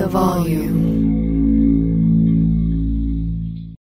The volume.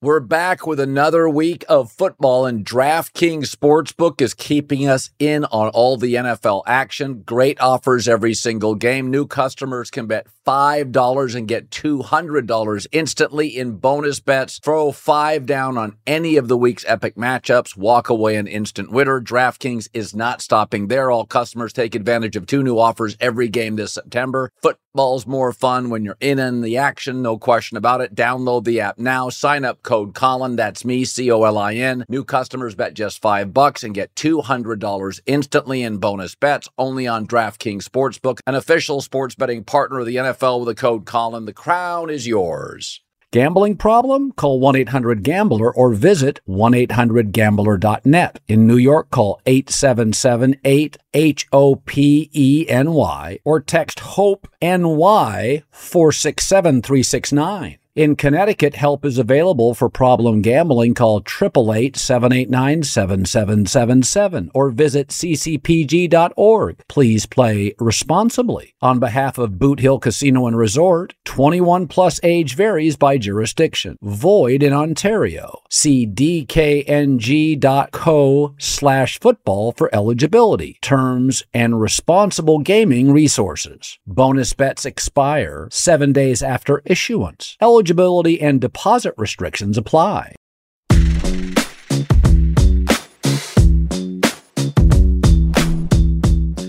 We're back with another week of football, and DraftKings Sportsbook is keeping us in on all the NFL action. Great offers every single game. New customers can bet $5 and get $200 instantly in bonus bets. Throw five down on any of the week's epic matchups. Walk away an instant winner. DraftKings is not stopping there. All customers take advantage of two new offers every game this September. Football's more fun when you're in in the action, no question about it. Download the app now. Sign up code Colin. That's me, C O L I N. New customers bet just five bucks and get $200 instantly in bonus bets only on DraftKings Sportsbook, an official sports betting partner of the NFL. NFL with the code Colin. The crown is yours. Gambling problem? Call 1 800 Gambler or visit 1 800 Gambler.net. In New York, call 877 8 H O P E N Y or text HOPE NY 467 369. In Connecticut, help is available for problem gambling. Call 888-789-7777 or visit ccpg.org. Please play responsibly. On behalf of Boot Hill Casino and Resort, 21 plus age varies by jurisdiction. Void in Ontario. See dkng.co slash football for eligibility, terms, and responsible gaming resources. Bonus bets expire seven days after issuance. Eligibility eligibility and deposit restrictions apply.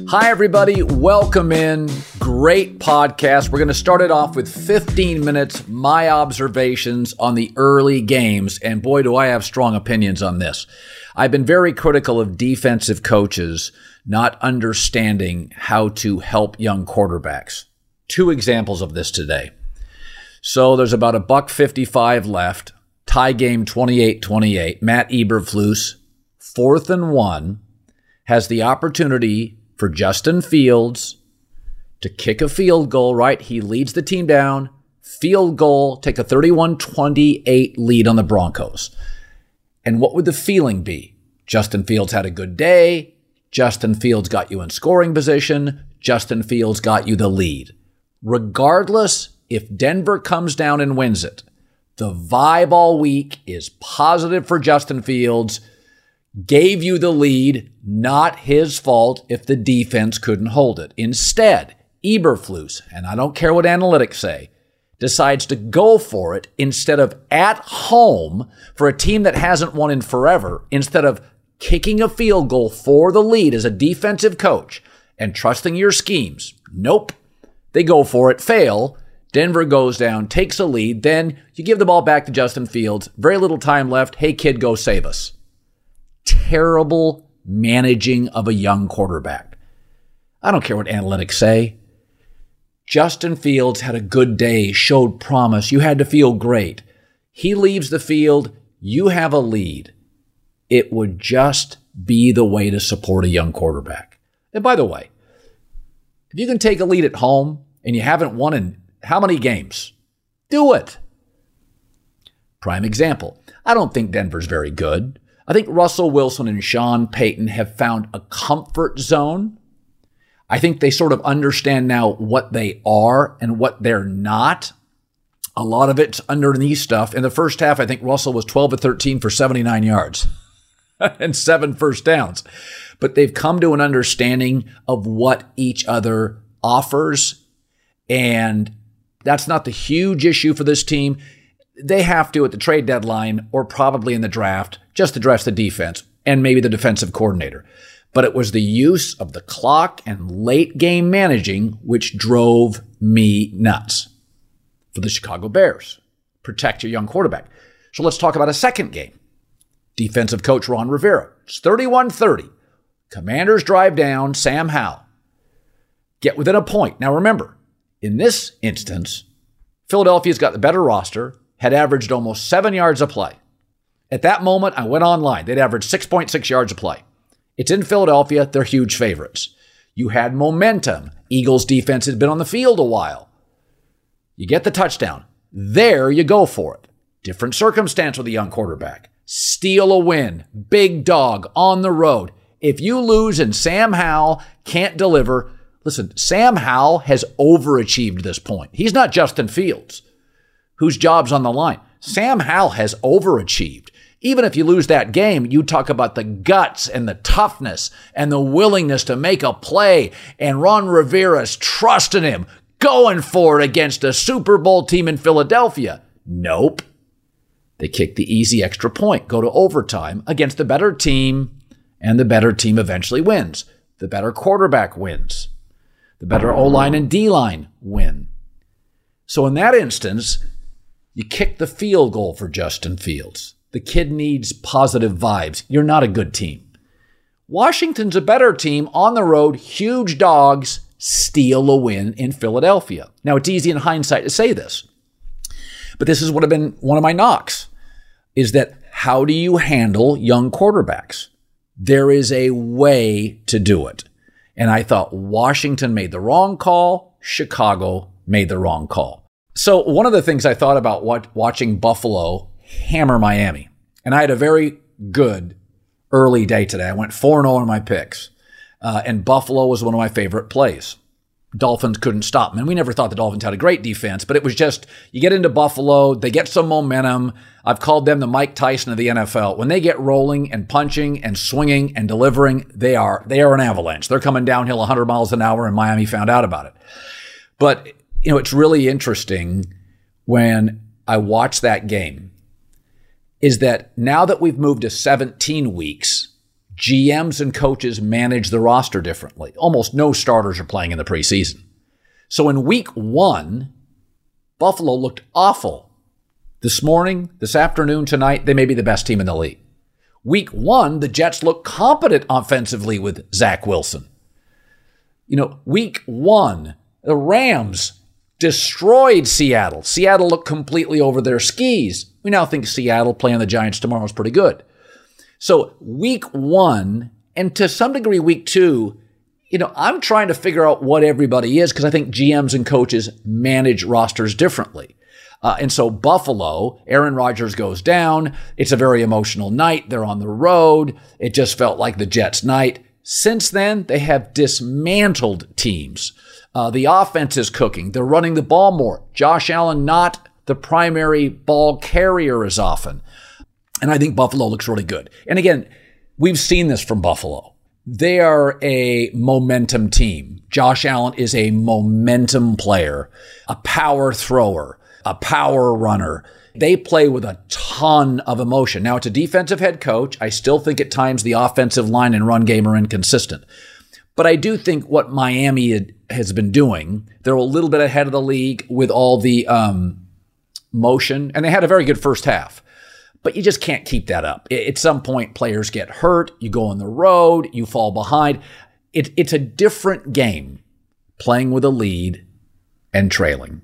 Hi, everybody. Welcome in. Great podcast. We're going to start it off with 15 minutes, my observations on the early games. And boy, do I have strong opinions on this. I've been very critical of defensive coaches not understanding how to help young quarterbacks. Two examples of this today. So there's about a buck 55 left. Tie game 28-28. Matt Eberflus, fourth and one, has the opportunity for Justin Fields to kick a field goal, right? He leads the team down. Field goal, take a 31-28 lead on the Broncos. And what would the feeling be? Justin Fields had a good day. Justin Fields got you in scoring position. Justin Fields got you the lead. Regardless if Denver comes down and wins it, the vibe all week is positive for Justin Fields. Gave you the lead, not his fault if the defense couldn't hold it. Instead, Eberflus, and I don't care what analytics say, decides to go for it instead of at home for a team that hasn't won in forever, instead of kicking a field goal for the lead as a defensive coach and trusting your schemes. Nope. They go for it, fail, Denver goes down, takes a lead. Then you give the ball back to Justin Fields. Very little time left. Hey, kid, go save us. Terrible managing of a young quarterback. I don't care what analytics say. Justin Fields had a good day, showed promise. You had to feel great. He leaves the field. You have a lead. It would just be the way to support a young quarterback. And by the way, if you can take a lead at home and you haven't won in how many games? Do it. Prime example. I don't think Denver's very good. I think Russell Wilson and Sean Payton have found a comfort zone. I think they sort of understand now what they are and what they're not. A lot of it's underneath stuff. In the first half, I think Russell was 12 to 13 for 79 yards and seven first downs. But they've come to an understanding of what each other offers. And that's not the huge issue for this team. They have to at the trade deadline or probably in the draft just address the defense and maybe the defensive coordinator. But it was the use of the clock and late game managing which drove me nuts for the Chicago Bears. Protect your young quarterback. So let's talk about a second game. Defensive coach Ron Rivera. It's 31 30. Commanders drive down Sam Howell. Get within a point. Now remember, in this instance, Philadelphia's got the better roster, had averaged almost seven yards a play. At that moment, I went online. They'd averaged 6.6 yards a play. It's in Philadelphia. They're huge favorites. You had momentum. Eagles defense had been on the field a while. You get the touchdown. There you go for it. Different circumstance with a young quarterback. Steal a win. Big dog on the road. If you lose and Sam Howell can't deliver, listen, Sam Howell has overachieved this point. He's not Justin Fields, whose job's on the line. Sam Howell has overachieved. Even if you lose that game, you talk about the guts and the toughness and the willingness to make a play. And Ron Rivera's trusting him, going for it against a Super Bowl team in Philadelphia. Nope. They kick the easy extra point, go to overtime against the better team, and the better team eventually wins. The better quarterback wins. The better O line and D line win. So in that instance, you kick the field goal for Justin Fields. The kid needs positive vibes. You're not a good team. Washington's a better team on the road, huge dogs, steal a win in Philadelphia. Now, it's easy in hindsight to say this, but this is what have been one of my knocks is that how do you handle young quarterbacks? There is a way to do it. And I thought Washington made the wrong call, Chicago made the wrong call. So, one of the things I thought about what, watching Buffalo hammer Miami, and I had a very good early day today. I went 4 0 on my picks, uh, and Buffalo was one of my favorite plays. Dolphins couldn't stop them. And we never thought the Dolphins had a great defense, but it was just you get into Buffalo, they get some momentum. I've called them the Mike Tyson of the NFL. When they get rolling and punching and swinging and delivering, they are they are an avalanche. They're coming downhill 100 miles an hour, and Miami found out about it. But you know, it's really interesting when I watch that game. Is that now that we've moved to 17 weeks, GMs and coaches manage the roster differently. Almost no starters are playing in the preseason. So in week one, Buffalo looked awful. This morning, this afternoon, tonight, they may be the best team in the league. Week one, the Jets look competent offensively with Zach Wilson. You know, week one, the Rams destroyed Seattle. Seattle looked completely over their skis. We now think Seattle playing the Giants tomorrow is pretty good. So week one, and to some degree week two, you know, I'm trying to figure out what everybody is because I think GMs and coaches manage rosters differently. Uh, and so Buffalo, Aaron Rodgers goes down. It's a very emotional night. They're on the road. It just felt like the Jets' night. Since then, they have dismantled teams. Uh, the offense is cooking. They're running the ball more. Josh Allen not the primary ball carrier as often. And I think Buffalo looks really good. And again, we've seen this from Buffalo. They are a momentum team. Josh Allen is a momentum player, a power thrower, a power runner. They play with a ton of emotion. Now, it's a defensive head coach. I still think at times the offensive line and run game are inconsistent. But I do think what Miami has been doing, they're a little bit ahead of the league with all the um, motion, and they had a very good first half but you just can't keep that up. At some point, players get hurt, you go on the road, you fall behind. It, it's a different game playing with a lead and trailing.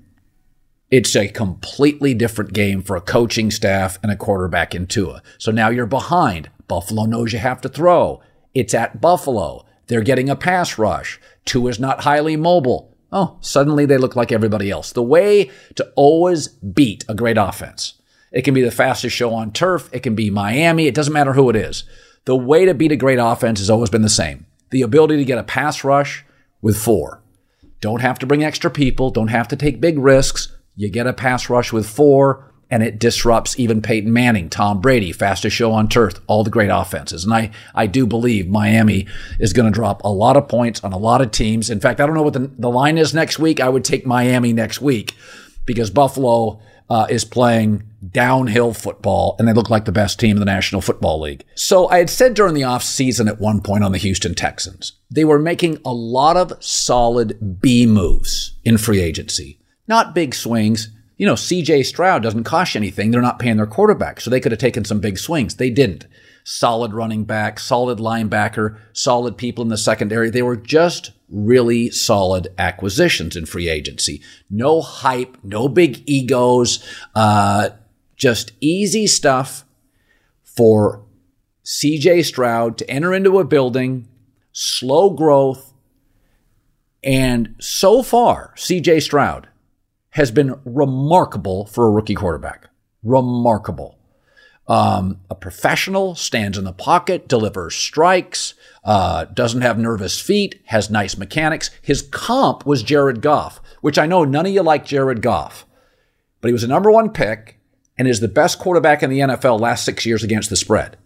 It's a completely different game for a coaching staff and a quarterback in Tua. So now you're behind. Buffalo knows you have to throw. It's at Buffalo. They're getting a pass rush. Tua's not highly mobile. Oh, suddenly they look like everybody else. The way to always beat a great offense it can be the fastest show on turf. It can be Miami. It doesn't matter who it is. The way to beat a great offense has always been the same. The ability to get a pass rush with four. Don't have to bring extra people, don't have to take big risks. You get a pass rush with four, and it disrupts even Peyton Manning, Tom Brady, fastest show on turf, all the great offenses. And I, I do believe Miami is going to drop a lot of points on a lot of teams. In fact, I don't know what the, the line is next week. I would take Miami next week because Buffalo uh, is playing downhill football and they look like the best team in the National Football League. So I had said during the offseason at one point on the Houston Texans, they were making a lot of solid B moves in free agency. Not big swings. You know, CJ Stroud doesn't cost anything. They're not paying their quarterback. So they could have taken some big swings. They didn't. Solid running back, solid linebacker, solid people in the secondary. They were just really solid acquisitions in free agency. No hype, no big egos, uh, just easy stuff for CJ Stroud to enter into a building, slow growth. And so far, CJ Stroud has been remarkable for a rookie quarterback. Remarkable. Um, a professional, stands in the pocket, delivers strikes, uh, doesn't have nervous feet, has nice mechanics. His comp was Jared Goff, which I know none of you like Jared Goff, but he was a number one pick and is the best quarterback in the NFL last six years against the spread.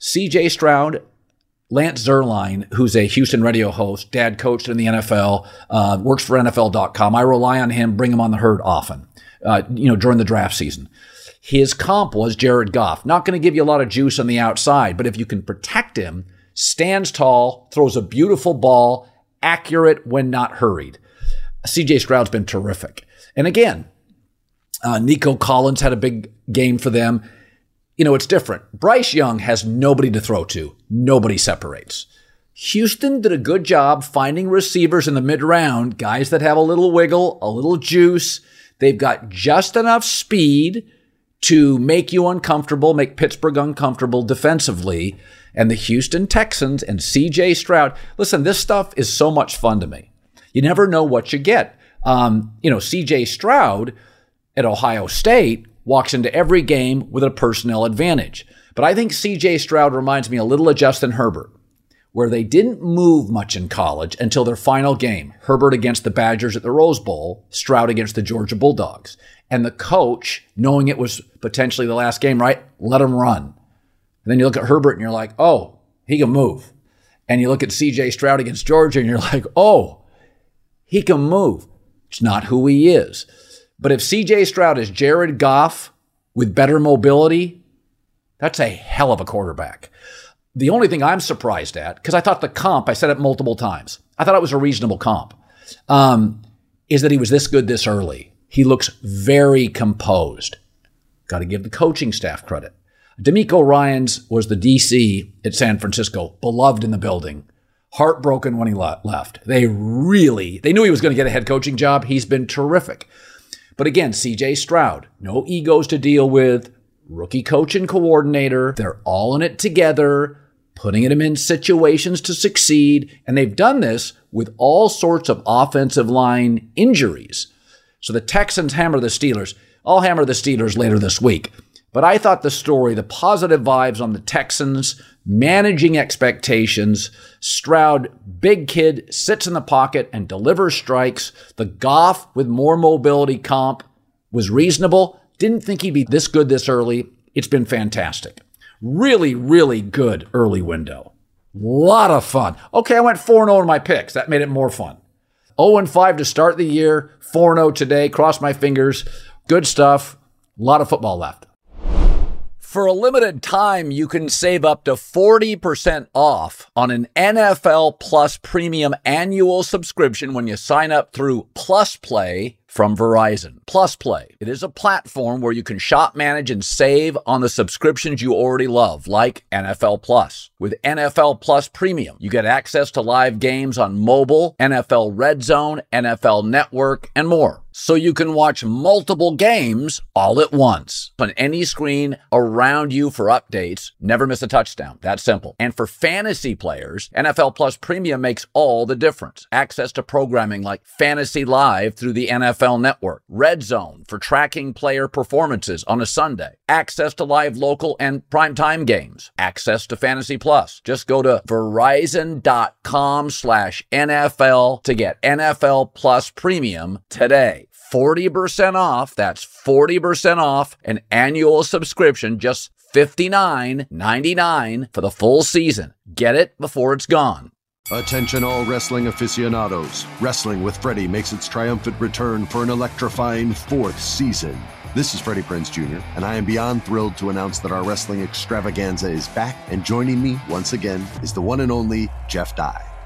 CJ Stroud, Lance Zierlein, who's a Houston radio host, dad coached in the NFL, uh, works for NFL.com. I rely on him, bring him on the herd often, uh, you know, during the draft season. His comp was Jared Goff. Not going to give you a lot of juice on the outside, but if you can protect him, stands tall, throws a beautiful ball, accurate when not hurried. CJ Stroud's been terrific. And again, uh, Nico Collins had a big game for them. You know, it's different. Bryce Young has nobody to throw to, nobody separates. Houston did a good job finding receivers in the mid round, guys that have a little wiggle, a little juice. They've got just enough speed to make you uncomfortable, make Pittsburgh uncomfortable defensively. And the Houston Texans and CJ Stroud, listen, this stuff is so much fun to me. You never know what you get. Um, you know, CJ Stroud at Ohio State walks into every game with a personnel advantage. But I think CJ Stroud reminds me a little of Justin Herbert, where they didn't move much in college until their final game Herbert against the Badgers at the Rose Bowl, Stroud against the Georgia Bulldogs. And the coach, knowing it was potentially the last game, right, let him run. And then you look at Herbert and you're like, oh, he can move. And you look at CJ Stroud against Georgia and you're like, oh, he can move. It's not who he is. But if CJ Stroud is Jared Goff with better mobility, that's a hell of a quarterback. The only thing I'm surprised at, because I thought the comp, I said it multiple times, I thought it was a reasonable comp, um, is that he was this good this early. He looks very composed. Got to give the coaching staff credit. DeMeco Ryans was the DC at San Francisco, beloved in the building, heartbroken when he left. They really, they knew he was going to get a head coaching job. He's been terrific. But again, CJ Stroud, no egos to deal with, rookie coach and coordinator. They're all in it together, putting him in situations to succeed. And they've done this with all sorts of offensive line injuries. So the Texans hammer the Steelers. I'll hammer the Steelers later this week. But I thought the story, the positive vibes on the Texans, managing expectations, Stroud, big kid, sits in the pocket and delivers strikes. The Goff with more mobility comp was reasonable. Didn't think he'd be this good this early. It's been fantastic. Really, really good early window. Lot of fun. Okay, I went 4 0 in my picks. That made it more fun. 0 5 to start the year, 4 0 today. Cross my fingers. Good stuff. A lot of football left. For a limited time, you can save up to 40% off on an NFL Plus premium annual subscription when you sign up through Plus Play from Verizon. Plus Play. It is a platform where you can shop, manage, and save on the subscriptions you already love, like NFL Plus. With NFL Plus Premium, you get access to live games on mobile, NFL Red Zone, NFL Network, and more. So you can watch multiple games all at once on any screen around you for updates. Never miss a touchdown. That's simple. And for fantasy players, NFL Plus Premium makes all the difference. Access to programming like Fantasy Live through the NFL Network, Red Zone for tracking player performances on a Sunday, access to live local and primetime games, access to Fantasy Plus. Just go to verizon.com slash NFL to get NFL Plus Premium today. 40% off. That's 40% off an annual subscription, just $59.99 for the full season. Get it before it's gone. Attention, all wrestling aficionados. Wrestling with Freddie makes its triumphant return for an electrifying fourth season. This is Freddie Prinze Jr., and I am beyond thrilled to announce that our wrestling extravaganza is back, and joining me once again is the one and only Jeff Dye.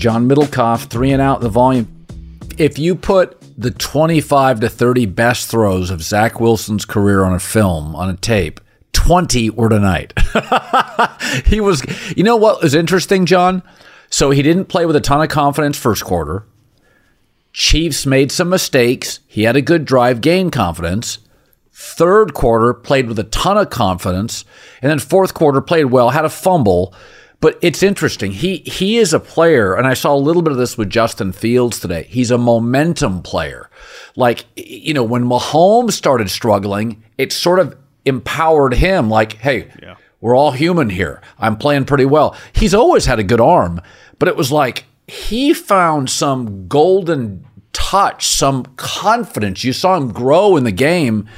John Middlekauff, three and out the volume. If you put the 25 to 30 best throws of Zach Wilson's career on a film, on a tape, 20 were tonight. he was, you know what was interesting, John? So he didn't play with a ton of confidence first quarter. Chiefs made some mistakes. He had a good drive, gained confidence. Third quarter played with a ton of confidence. And then fourth quarter played well, had a fumble. But it's interesting. He he is a player, and I saw a little bit of this with Justin Fields today. He's a momentum player. Like, you know, when Mahomes started struggling, it sort of empowered him, like, hey, yeah. we're all human here. I'm playing pretty well. He's always had a good arm, but it was like he found some golden touch, some confidence. You saw him grow in the game.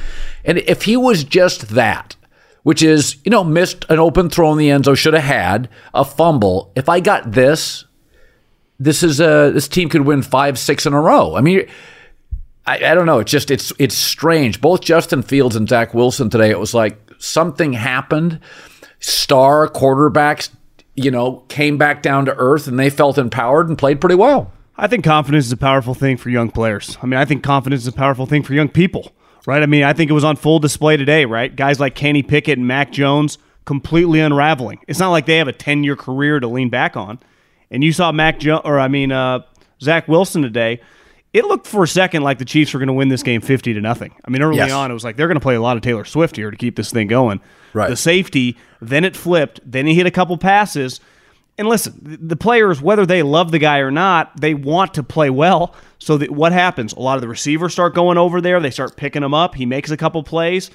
And if he was just that, which is, you know, missed an open throw in the end zone, should have had a fumble. If I got this, this is a this team could win five, six in a row. I mean, I, I don't know. It's just it's it's strange. Both Justin Fields and Zach Wilson today, it was like something happened. Star quarterbacks, you know, came back down to earth and they felt empowered and played pretty well. I think confidence is a powerful thing for young players. I mean, I think confidence is a powerful thing for young people right? I mean, I think it was on full display today, right? Guys like Kenny Pickett and Mac Jones completely unraveling. It's not like they have a 10 year career to lean back on. And you saw Mac Jones, or I mean, uh, Zach Wilson today. it looked for a second like the Chiefs were going to win this game 50 to nothing. I mean, early Yes. on, it was like they're going to play a lot of Taylor Swift here to keep this thing going. Right. The safety, then it flipped, then he hit a couple passes. And listen, the players, whether they love the guy or not, they want to play well. So that what happens? A lot of the receivers start going over there. They start picking him up. He makes a couple plays,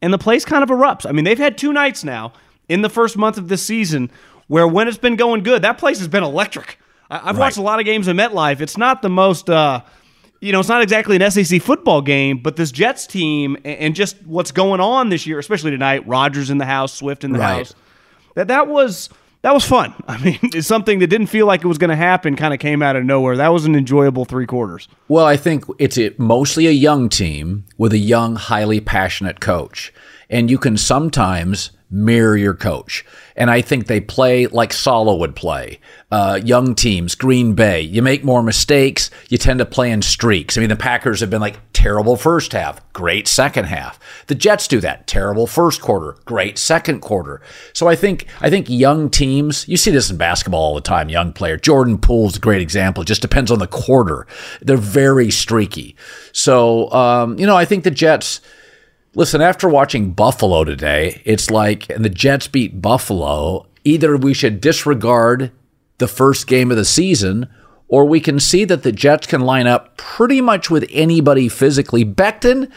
and the place kind of erupts. I mean, they've had two nights now in the first month of this season where when it's been going good, that place has been electric. I- I've watched a lot of games in MetLife. It's not the most. Uh, you know, it's not exactly an SEC football game, but this Jets team and and just what's going on this year, especially tonight, Rodgers in the house, Swift in the Right. house. That that was that was fun. I mean, it's something that didn't feel like it was going to happen. Kind of came out of nowhere. That was an enjoyable three quarters. Well, I think it's a, mostly a young team with a young, highly passionate coach. And you can sometimes mirror your coach. And I think they play like Saleh would play. Uh, young teams, Green Bay, you make more mistakes, you tend to play in streaks. I mean, the Packers have been like terrible first half, great second half. The Jets do that, terrible first quarter, great second quarter. So I think I think young teams, you see this in basketball all the time, young player. Jordan Poole's a great example. It just depends on the quarter. They're very streaky. So um, you know, I think the Jets Listen, after watching Buffalo today, it's like, and the Jets beat Buffalo, either we should disregard the first game of the season, or we can see that the Jets can line up pretty much with anybody physically. Becton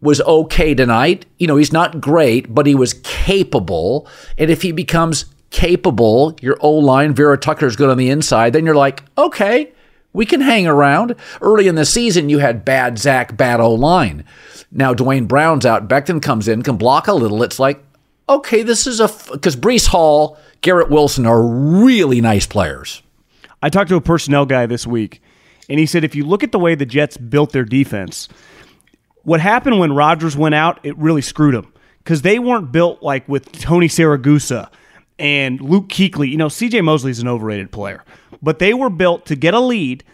was okay tonight. You know, he's not great, but he was capable. And if he becomes capable, your O line, Vera Tucker is good on the inside, then you're like, okay, we can hang around. Early in the season, you had bad Zach, bad O line. Now Duane Brown's out. Becton comes in, can block a little. It's like, okay, this is a because Breece Hall, Garrett Wilson are really nice players. I talked to a personnel guy this week, and he said if you look at the way the Jets built their defense, what happened when Rodgers went out, it really screwed them because they weren't built like with Tony Siragusa and Luke Kuechly. You know, CJ Mosley's an overrated player, but they were built to get a lead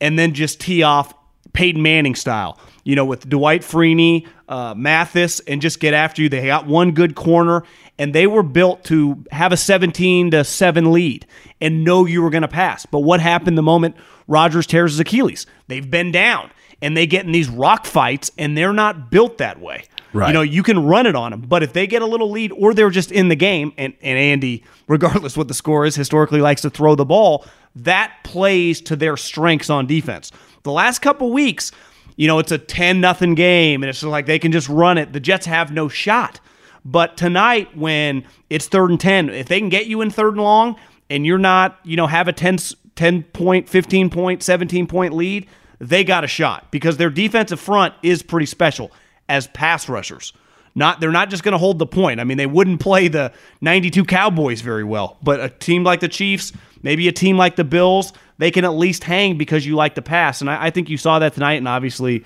and then just tee off Peyton Manning style. You know, with Dwight Freeney, uh, Mathis, and just get after you. They got one good corner, and they were built to have a 17 to 7 lead and know you were going to pass. But what happened the moment Rodgers tears his Achilles? They've been down and they get in these rock fights, and they're not built that way. Right. You know, you can run it on them, but if they get a little lead or they're just in the game, and, and Andy, regardless what the score is, historically likes to throw the ball, that plays to their strengths on defense. The last couple weeks, you know, it's a 10 nothing game, and it's like they can just run it. The Jets have no shot. But tonight, when it's third and 10, if they can get you in third and long and you're not, you know, have a 10, 10 point, 15 point, 17 point lead, they got a shot because their defensive front is pretty special as pass rushers. Not they're not just going to hold the point. I mean, they wouldn't play the 92 Cowboys very well, but a team like the Chiefs, maybe a team like the Bills, they can at least hang because you like the pass. And I, I think you saw that tonight. And obviously,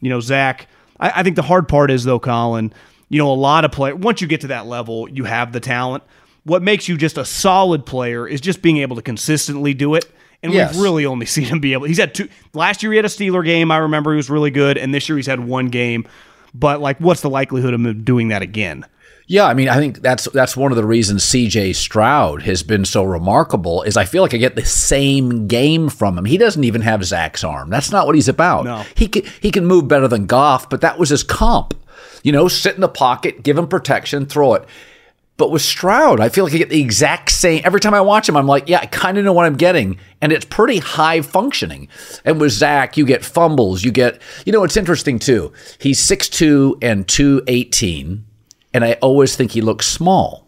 you know, Zach. I, I think the hard part is though, Colin. You know, a lot of play. Once you get to that level, you have the talent. What makes you just a solid player is just being able to consistently do it. And Yes. we've really only seen him be able. He's had two. Last year he had a Steeler game. I remember he was really good, and this year he's had one game. But like, what's the likelihood of him doing that again? Yeah, I mean, I think that's that's one of the reasons C.J. Stroud has been so remarkable. Is I feel like I get the same game from him. He doesn't even have Zach's arm. That's not what he's about. No. he can he can move better than Goff, but that was his comp. You know, sit in the pocket, give him protection, throw it. But with Stroud, I feel like I get the exact same. Every time I watch him, I'm like, yeah, I kind of know what I'm getting. And it's pretty high functioning. And with Zach, you get fumbles. You get, you know, it's interesting too. He's 6'2 and 218. And I always think he looks small.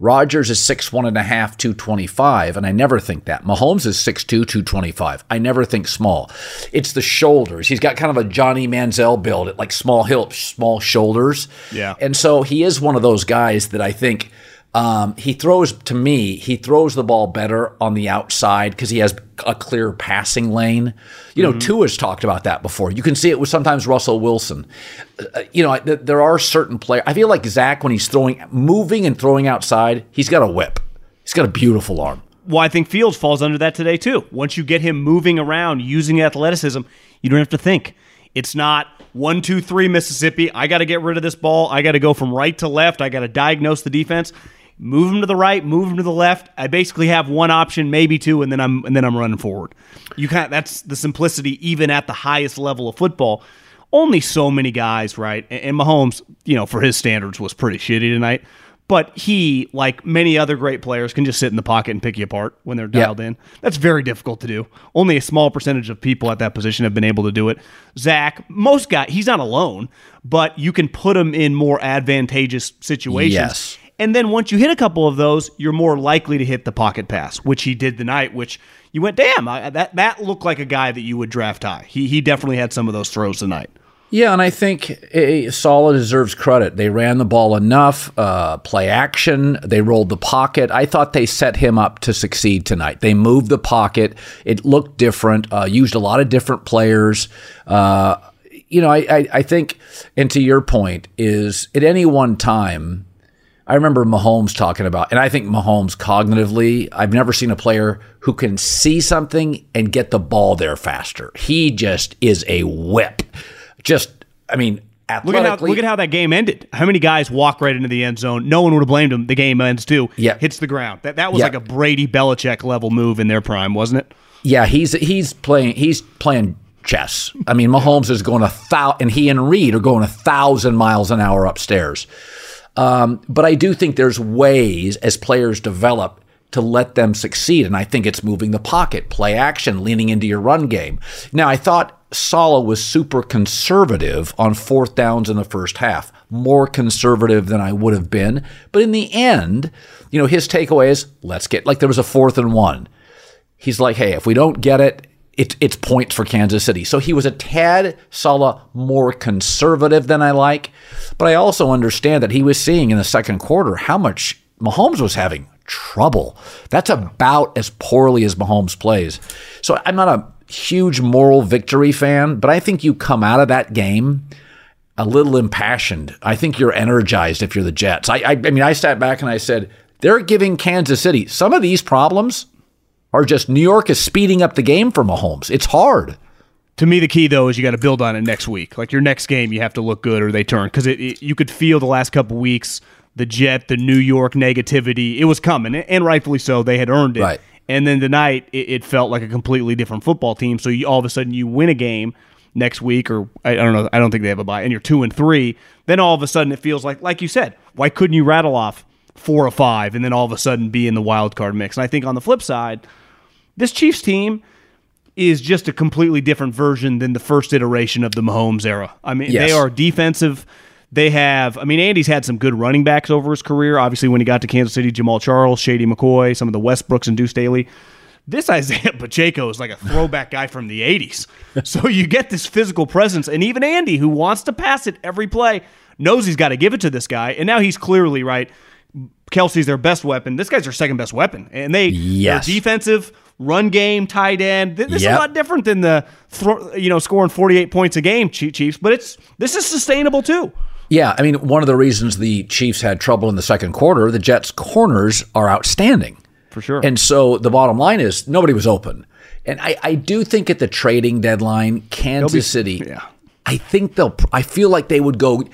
Rodgers is 6'1 and a half, 225, and I never think that. Mahomes is 6'2, 225. I never think small. It's the shoulders. He's got kind of a Johnny Manziel build, like small hips, small shoulders. Yeah. And so he is one of those guys that I think um, he throws, to me, he throws the ball better on the outside because he has a clear passing lane. You know, Tua's talked about that before. You can see it with sometimes Russell Wilson. Uh, you know, th- there are certain players. I feel like Zach, when he's throwing, moving and throwing outside, he's got a whip. He's got a beautiful arm. Well, I think Fields falls under that today too. Once you get him moving around using athleticism, you don't have to think. It's not one, two, three, Mississippi. I got to get rid of this ball. I got to go from right to left. I got to diagnose the defense. Move him to the right, move him to the left. I basically have one option, maybe two, and then I'm and then I'm running forward. You kind that's the simplicity even at the highest level of football. Only so many guys, right? And Mahomes, you know, for his standards, was pretty shitty tonight. But he, like many other great players, can just sit in the pocket and pick you apart when they're dialed yep. in. That's very difficult to do. Only a small percentage of people at that position have been able to do it. Zach, most guy, he's not alone, but you can put him in more advantageous situations. Yes. And then once you hit a couple of those, you're more likely to hit the pocket pass, which he did tonight. Which you went, damn, I, that that looked like a guy that you would draft high. He he definitely had some of those throws tonight. Yeah, and I think eh, Saleh deserves credit. They ran the ball enough, uh, play action. They rolled the pocket. I thought they set him up to succeed tonight. They moved the pocket. It looked different. Uh, used a lot of different players. Uh, you know, I, I, I think, and to your point, is at any one time, I remember Mahomes talking about, and I think Mahomes cognitively, I've never seen a player who can see something and get the ball there faster. He just is a whip just, I mean, Look at, how, look at how that game ended. How many guys walk right into the end zone? No one would have blamed him. The game ends too. Yeah. Hits the ground. That that was yeah. like a Brady Belichick level move in their prime, wasn't it? Yeah, he's he's playing he's playing chess. I mean, Mahomes is going a thousand, and he and Reed are going a thousand miles an hour upstairs. Um, but I do think there's ways as players develop to let them succeed. And I think it's moving the pocket, play action, leaning into your run game. Now, I thought Saleh was super conservative on fourth downs in the first half, more conservative than I would have been. But in the end, you know, his takeaway is let's get, like, there was a fourth and one. He's like, hey, if we don't get it, it, it's points for Kansas City. So he was a tad Saleh more conservative than I like. But I also understand that he was seeing in the second quarter how much Mahomes was having trouble. That's about as poorly as Mahomes plays. So I'm not a huge moral victory fan, but I think you come out of that game a little impassioned. I think you're energized if you're the Jets. I, I, I mean, I sat back and I said, they're giving Kansas City some of these problems are just New York is speeding up the game for Mahomes. It's hard. To me, the key though is you got to build on it next week. Like your next game, you have to look good or they turn because it, it, you could feel the last couple weeks the Jet, the New York negativity. It was coming, and rightfully so. They had earned it. Right. And then tonight, it, it felt like a completely different football team. So you, all of a sudden, you win a game next week, or I, I don't know. I don't think they have a bye, and you're two and three. Then all of a sudden, it feels like, like you said, why couldn't you rattle off four or five, and then all of a sudden be in the wild card mix? And I think on the flip side, this Chiefs team is just a completely different version than the first iteration of the Mahomes era. I mean, yes. they are defensive they have, I mean, Andy's had some good running backs over his career. Obviously, when he got to Kansas City, Jamaal Charles, Shady McCoy, some of the Westbrooks and Deuce Staley. This Isiah Pacheco is like a throwback guy from the 80s. So you get this physical presence. And even Andy, who wants to pass it every play, knows he's got to give it to this guy. And now he's clearly right. Kelce's their best weapon. This guy's their second best weapon. And they, yes. defensive, run game, tight end. This yep. is a lot different than the, you know, scoring 48 points a game, Chiefs, but it's this is sustainable too. Yeah, I mean, one of the reasons the Chiefs had trouble in the second quarter, the Jets' corners are outstanding. For sure. And so the bottom line is nobody was open. And I, I do think at the trading deadline, Kansas be, City, yeah. I think they'll, I feel like they would go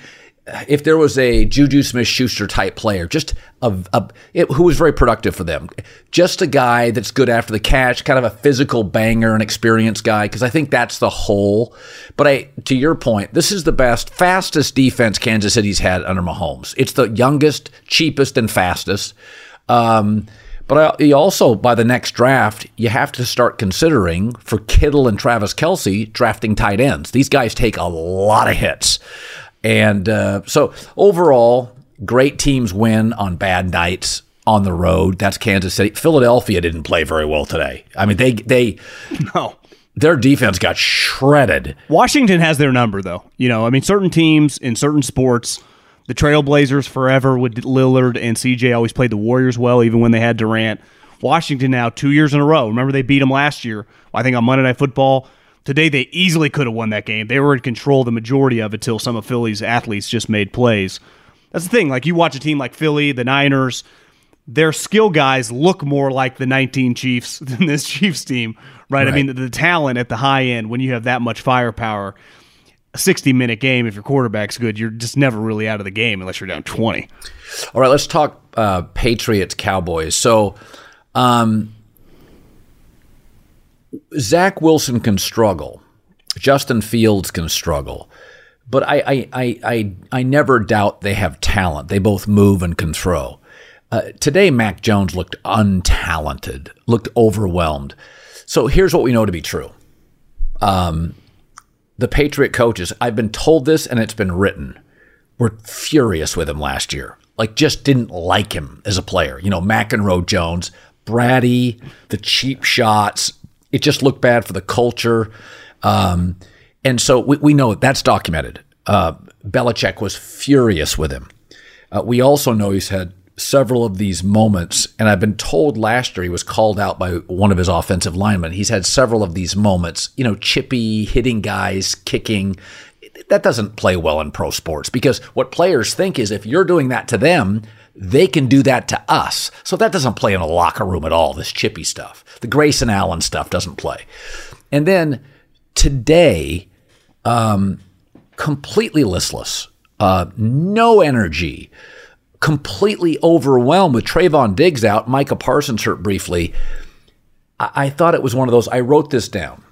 if there was a Juju Smith Schuster type player, just a, a it, who was very productive for them, just a guy that's good after the catch, kind of a physical banger, an experienced guy, because I think that's the whole. But I, to your point, this is the best, fastest defense Kansas City's had under Mahomes. It's the youngest, cheapest, and fastest. Um, but I, also, by the next draft, you have to start considering for Kittle and Travis Kelce drafting tight ends. These guys take a lot of hits. And uh, so overall, great teams win on bad nights on the road. That's Kansas City. Philadelphia didn't play very well today. I mean, they they no. Their defense got shredded. Washington has their number, though. You know, I mean, certain teams in certain sports, the Trailblazers forever with Lillard and CJ always played the Warriors well, even when they had Durant. Washington now two years in a row. Remember they beat them last year. I think on Monday Night Football Today, they easily could have won that game. They were in control the majority of it till some of Philly's athletes just made plays. That's the thing. Like, you watch a team like Philly, the Niners, their skill guys look more like the 19 Chiefs than this Chiefs team, right? right. I mean, the, the talent at the high end, when you have that much firepower, a 60 minute game, if your quarterback's good, you're just never really out of the game unless you're down 20. All right, let's talk uh, Patriots Cowboys. So, um, Zach Wilson can struggle. Justin Fields can struggle. But I, I, I, I, I never doubt they have talent. They both move and can throw. Uh, today, Mac Jones looked untalented, looked overwhelmed. So here's what we know to be true. Um, the Patriot coaches, I've been told this and it's been written, were furious with him last year. Like, just didn't like him as a player. You know, McEnroe Jones, bratty, the cheap shots. It just looked bad for the culture. Um, and so we, we know that's documented. Uh, Belichick was furious with him. Uh, we also know he's had several of these moments, and I've been told last year he was called out by one of his offensive linemen. He's had several of these moments, you know, chippy, hitting guys, kicking. That doesn't play well in pro sports because what players think is if you're doing that to them, they can do that to us. So that doesn't play in a locker room at all, this chippy stuff. The Grayson Allen stuff doesn't play. And then today, um, completely listless, uh, no energy, completely overwhelmed with Trevon Diggs out, Micah Parsons hurt briefly. I-, I thought it was one of those. I wrote this down.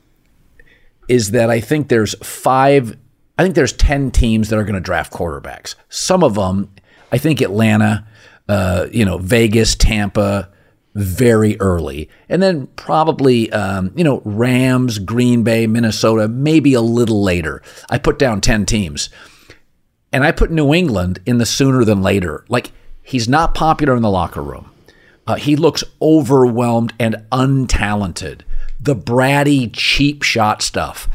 Is that I think there's five, I think there's 10 teams that are going to draft quarterbacks. Some of them, I think Atlanta, uh, you know, Vegas, Tampa, very early. And then probably, um, you know, Rams, Green Bay, Minnesota, maybe a little later. I put down 10 teams. And I put New England in the sooner than later. Like, he's not popular in the locker room. Uh, he looks overwhelmed and untalented. The bratty, cheap shot stuff.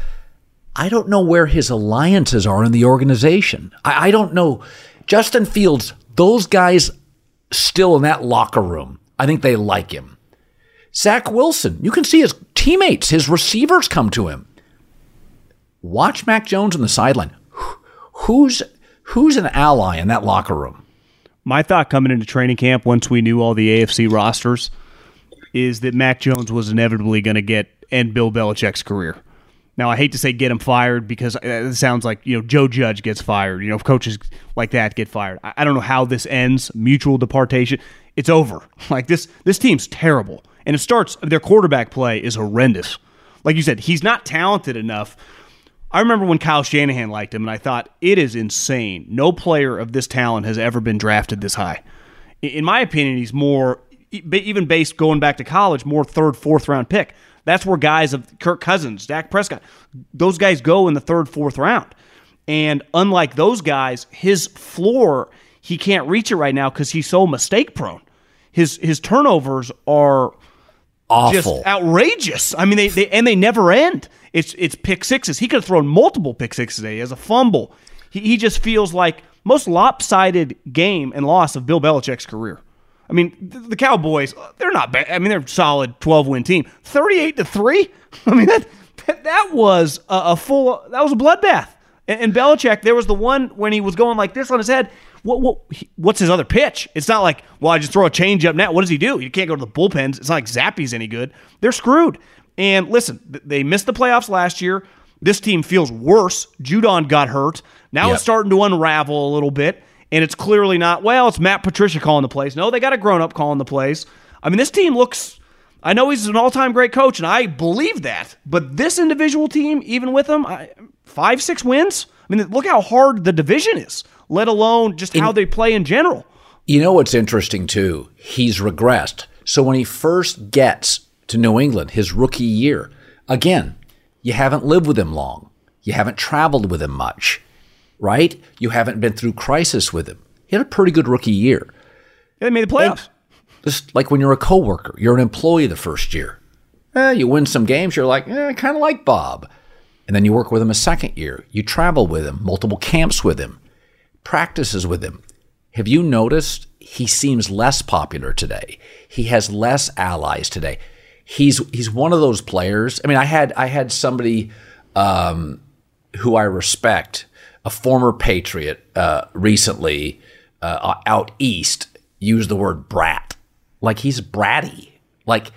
I don't know where his alliances are in the organization. I, I don't know. Justin Fields, those guys still in that locker room, I think they like him. Zach Wilson, you can see his teammates, his receivers come to him. Watch Mac Jones on the sideline. Who's who's an ally in that locker room? My thought coming into training camp once we knew all the AFC rosters is that Mac Jones was inevitably going to get end Bill Belichick's career. Now I hate to say get him fired because uh, it sounds like you know Joe Judge gets fired. You know, coaches like that get fired. I don't know how this ends. Mutual departation. It's over. Like this. This team's terrible, and it starts. Their quarterback play is horrendous. Like you said, he's not talented enough. I remember when Kyle Shanahan liked him, and I thought it is insane. No player of this talent has ever been drafted this high. In my opinion, he's more even based going back to college, more third, fourth round pick. That's where guys of Kirk Cousins, Dak Prescott, those guys go in the third, fourth round. And unlike those guys, his floor, he can't reach it right now because he's so mistake prone. His his turnovers are awful, just outrageous. I mean, they, they and they never end. It's it's pick sixes. He could have thrown multiple pick sixes today as a fumble. He, he just feels like most lopsided game and loss of Bill Belichick's career. I mean, the Cowboys, they're not bad. I mean, they're a solid 12 win team. 38 to 3? I mean, that that was a, full, that was a bloodbath. And, and Belichick, there was the one when he was going like this on his head. What, what, what's his other pitch? It's not like, well, I just throw a change up now. What does he do? You can't go to the bullpens. It's not like Zappe's any good. They're screwed. And listen, they missed the playoffs last year. This team feels worse. Judon got hurt. Now yep. it's starting to unravel a little bit and it's clearly not, well, it's Matt Patricia calling the plays. No, they got a grown up calling the plays. I mean, this team looks. I know he's an all time great coach, and I believe that. But this individual team, even with him, I, five, six wins. I mean, look how hard the division is, let alone just how in, they play in general. You know what's interesting, too? He's regressed. So when he first gets to New England, his rookie year, again, you haven't lived with him long, you haven't traveled with him much right? You haven't been through crisis with him. He had a pretty good rookie year. Yeah, they made the playoffs. Just like when you're a coworker, you're an employee the first year. Eh, you win some games, you're like, eh, I kind of like Bob. And then you work with him a second year. You travel with him, multiple camps with him, practices with him. Have you noticed he seems less popular today? He has less allies today. He's he's one of those players. I mean, I had I had somebody um, who I respect a former Patriot uh, recently uh, out east used the word brat, like he's bratty, like,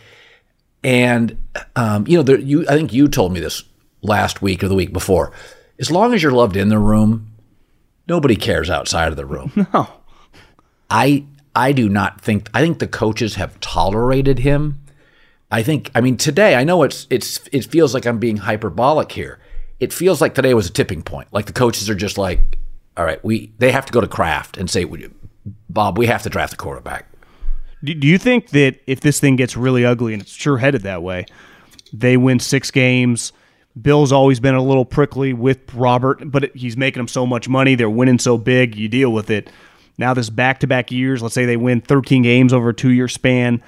and um, you know, there, you I think you told me this last week or the week before. as long as you're loved in the room, nobody cares outside of the room. No. I I do not think I think the coaches have tolerated him. I think I mean today I know it's it's it feels like I'm being hyperbolic here. It feels like today was a tipping point. Like the coaches are just like, all right, we they have to go to Kraft and say, Bob, we have to draft a quarterback. Do you think that if this thing gets really ugly and it's sure headed that way, they win six games? Bill's always been a little prickly with Robert, but he's making them so much money. They're winning so big. You deal with it. Now, this back to back years, let's say they win 13 games over a two year span.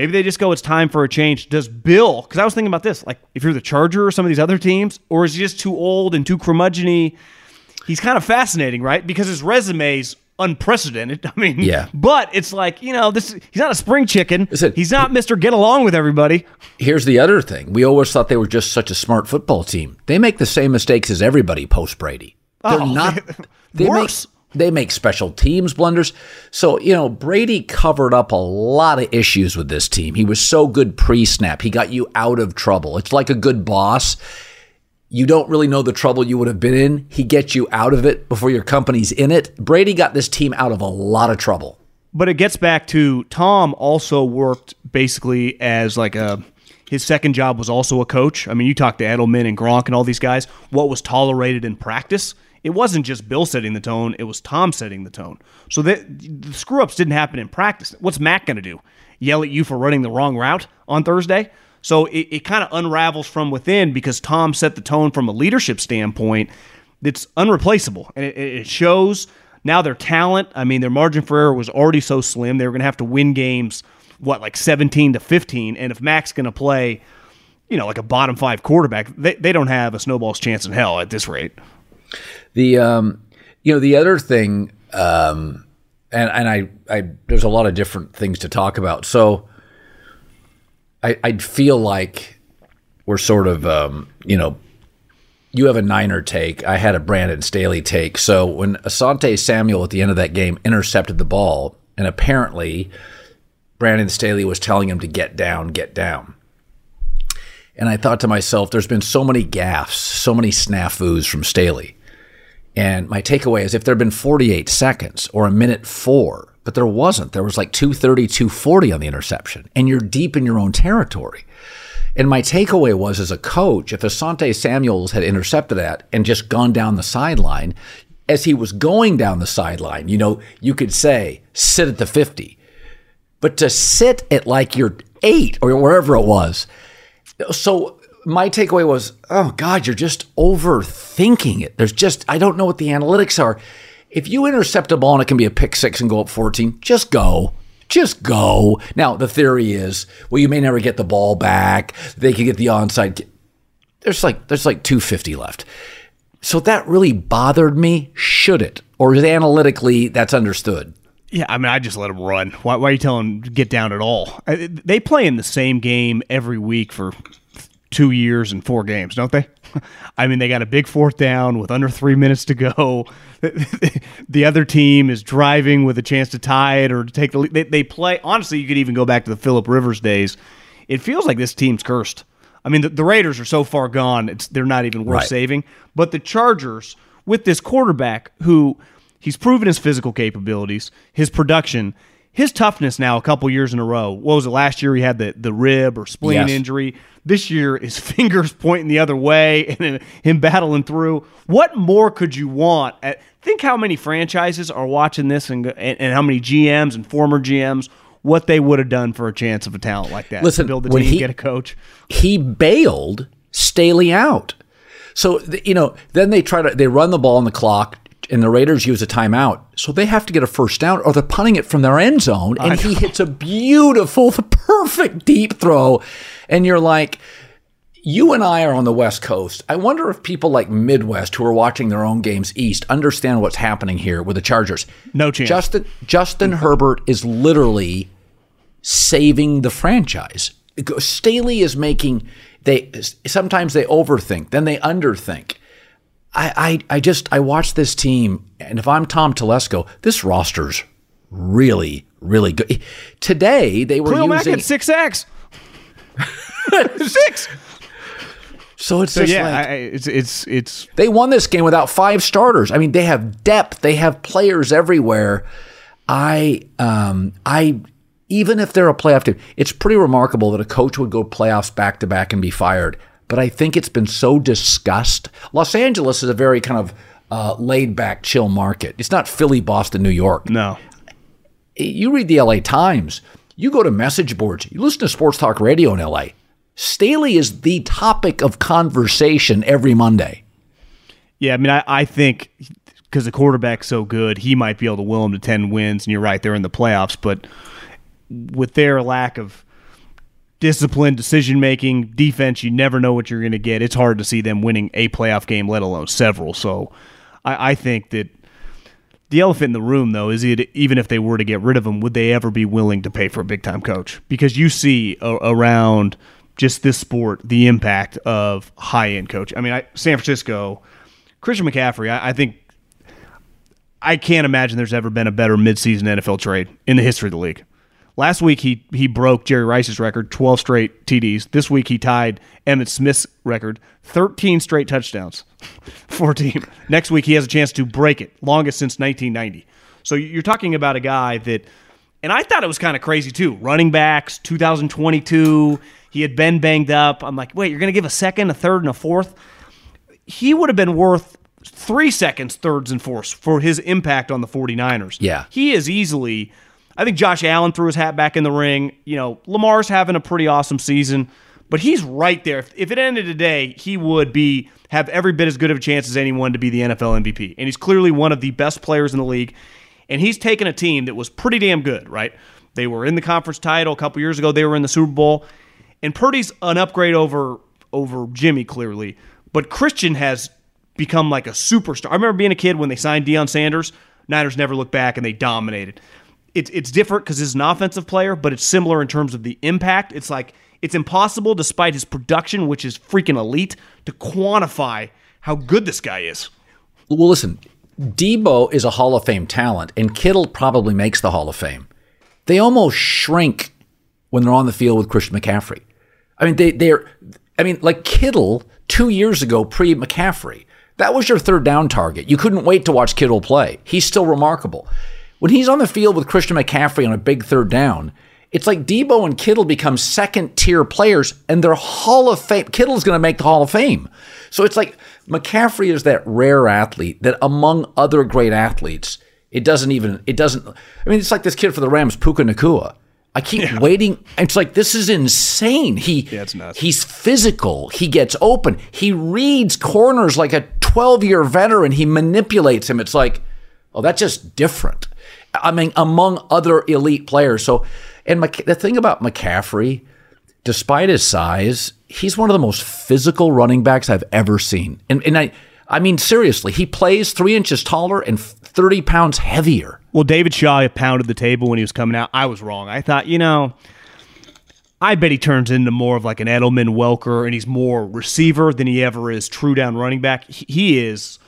Maybe they just go, it's time for a change. Does Bill, because I was thinking about this, like if you're the Charger or some of these other teams, or is he just too old and too curmudgeony? He's kind of fascinating, right? Because his resume's unprecedented. I mean, yeah. But it's like you know, this he's not a spring chicken. Listen, he's not Mister Get Along with everybody. Here's the other thing: we always thought they were just such a smart football team. They make the same mistakes as everybody post Brady. Oh, They're oh, not. They worse. Make, they make special teams blunders. So, you know, Brady covered up a lot of issues with this team. He was so good pre snap. He got you out of trouble. It's like a good boss you don't really know the trouble you would have been in. He gets you out of it before your company's in it. Brady got this team out of a lot of trouble. But it gets back to Tom also worked basically as like a his second job was also a coach. I mean, you talk to Edelman and Gronk and all these guys. What was tolerated in practice? It wasn't just Bill setting the tone; it was Tom setting the tone. So the, screw ups didn't happen in practice. What's Mac going to do? Yell at you for running the wrong route on Thursday? So it, it kind of unravels from within because Tom set the tone from a leadership standpoint that's unreplaceable. And it, it shows now their talent. I mean, their margin for error was already so slim. They were going to have to win games, what, like 17 to 15. And if Mac's going to play, you know, like a bottom five quarterback, they, they don't have a snowball's chance in hell at this rate. The, um, you know, the other thing, um, and, and I, I, there's a lot of different things to talk about. So, I, I'd feel like we're sort of, um, you know, you have a Niner take. I had a Brandon Staley take. So when Asante Samuel at the end of that game intercepted the ball, and apparently Brandon Staley was telling him to get down, get down. And I thought to myself, there's been so many gaffes, so many snafus from Staley. And my takeaway is if there had been 48 seconds or a minute four, but there wasn't. There was like 230, 240 on the interception, and you're deep in your own territory. And my takeaway was as a coach, if Asante Samuels had intercepted that and just gone down the sideline, as he was going down the sideline, you know, you could say, sit at the 50. But to sit at like your eight or wherever it was. So my takeaway was, oh God, you're just overthinking it. There's just, I don't know what the analytics are. If you intercept a ball and it can be a pick six and go up 14, just go. Just go. Now, the theory is, well, you may never get the ball back. They could get the onside. There's like there's like 250 left. So that really bothered me. Should it? Or is analytically that's understood? Yeah, I mean, I just let them run. Why, why are you telling them get down at all? They play in the same game every week for two years and four games, don't they? I mean, they got a big fourth down with under three minutes to go. the other team is driving with a chance to tie it or to take the lead. They, they play. Honestly, you could even go back to the Philip Rivers days. It feels like this team's cursed. I mean, the, the Raiders are so far gone; it's they're not even worth right. saving. But the Chargers, with this quarterback who he's proven his physical capabilities, his production, his toughness now a couple years in a row. What was it last year? He had the, the rib or spleen yes. injury. This year, his fingers pointing the other way and him battling through. What more could you want? At, think how many franchises are watching this and, and, and how many GMs and former GMs what they would have done for a chance of a talent like that. Listen, build a team, he, get a coach. He bailed Staley out. So you know, then they try to they run the ball on the clock and the Raiders use a timeout. So they have to get a first down or they're punting it from their end zone. And he hits a beautiful, the perfect deep throw. And you're like, you and I are on the West Coast. I wonder if people like Midwest who are watching their own games East understand what's happening here with the Chargers. No chance. Justin Justin Herbert is literally saving the franchise. Staley is making they sometimes they overthink, then they underthink. I, I, I just I watch this team, and if I'm Tom Telesco, this roster's really, really good. Today they were Khalil using Mack six X. six. So it's So just yeah, like I, it's it's it's they won this game without five starters. I mean, they have depth. They have players everywhere. I um I even if they're a playoff team, it's pretty remarkable that a coach would go playoffs back to back and be fired. But I think it's been so discussed. Los Angeles is a very kind of uh, laid back, chill market. It's not Philly, Boston, New York. no. You read the LA Times, you go to message boards, you listen to sports talk radio in LA. Staley is the topic of conversation every Monday. Yeah, I mean, I, I think because the quarterback's so good, he might be able to will him to 10 wins. And you're right, they're in the playoffs. But with their lack of discipline, decision making, defense, you never know what you're going to get. It's hard to see them winning a playoff game, let alone several. So I, I think that the elephant in the room, though, is it, even if they were to get rid of him, would they ever be willing to pay for a big time coach? Because you see a, around just this sport the impact of high end coach. I mean, I, San Francisco, Christian McCaffrey, I, I think I can't imagine there's ever been a better midseason NFL trade in the history of the league. Last week he he broke Jerry Rice's record, 12 straight TDs. This week he tied Emmitt Smith's record, 13 straight touchdowns for a team. Next week he has a chance to break it, longest since 1990. So you're talking about a guy that and I thought it was kind of crazy too. Running backs, 2022, he had been banged up. I'm like, "Wait, you're going to give a second, a third and a fourth? He would have been worth 3 seconds, thirds and fourths for his impact on the 49ers. Yeah. He is easily I think Josh Allen threw his hat back in the ring. You know, Lamar's having a pretty awesome season, but he's right there. If, it ended today, he would be have every bit as good of a chance as anyone to be the NFL MVP. And he's clearly one of the best players in the league. And he's taken a team that was pretty damn good, right? They were in the conference title a couple years ago. They were in the Super Bowl. And Purdy's an upgrade over over Jimmy clearly, but Christian has become like a superstar. I remember being a kid when they signed Deion Sanders. Niners never looked back and they dominated it's it's different because he's an offensive player, but it's similar in terms of the impact. It's like it's impossible, despite his production, which is freaking elite, to quantify how good this guy is. Well, listen, Debo is a Hall of Fame talent, and Kittle probably makes the Hall of Fame. They almost shrink when they're on the field with Christian McCaffrey. I mean, they they're I mean, like Kittle two years ago, pre McCaffrey. That was your third down target. You couldn't wait to watch Kittle play. He's still remarkable. When he's on the field with Christian McCaffrey on a big third down, it's like Debo and Kittle become second tier players and they're Hall of Fame. Kittle's going to make the Hall of Fame. So it's like McCaffrey is that rare athlete that among other great athletes, it doesn't even, it doesn't, I mean, it's like this kid for the Rams, Puka Nacua. I keep yeah. waiting. It's like this is insane. He yeah, it's nuts. he's physical. He gets open. He reads corners like a 12 year veteran. He manipulates him. It's like, oh, that's just different. I mean, among other elite players. So, and Mc, the thing about McCaffrey, despite his size, he's one of the most physical running backs I've ever seen. And, and I, I mean, seriously, he plays three inches taller and 30 pounds heavier. Well, David Shaw pounded the table when he was coming out. I was wrong. I thought, you know, I bet he turns into more of like an Edelman Welker, and he's more receiver than he ever is true down running back. He is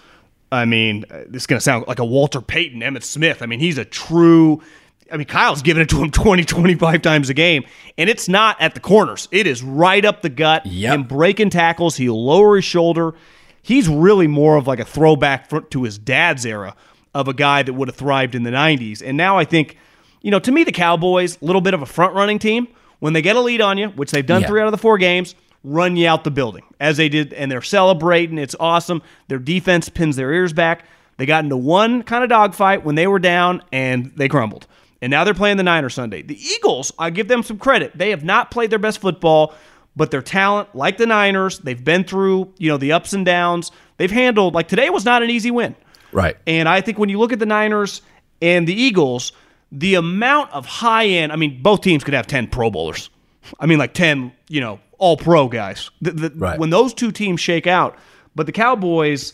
I mean, uh, this is going to sound like a Walter Payton, Emmitt Smith. I mean, he's a true. I mean, Kyle's giving it to him 20, 25 times a game, and it's not at the corners. It is right up the gut. Yep. Him breaking tackles. He'll lower his shoulder. He's really more of like a throwback to his dad's era of a guy that would have thrived in the 90s. And now I think, you know, to me, the Cowboys, a little bit of a front running team. When they get a lead on you, which they've done Yeah. three out of the four games, run you out the building as they did, and they're celebrating. It's awesome. Their defense pins their ears back. They got into one kind of dogfight when they were down, and they crumbled. And now they're playing the Niners Sunday. The Eagles, I give them some credit. They have not played their best football, but their talent, like the Niners, they've been through you know the ups and downs. They've handled like today was not an easy win. Right. And I think when you look at the Niners and the Eagles, the amount of high end, I mean, both teams could have 10 Pro Bowlers. I mean, like 10, you know, all pro guys. The, the, Right. When those two teams shake out, but the Cowboys,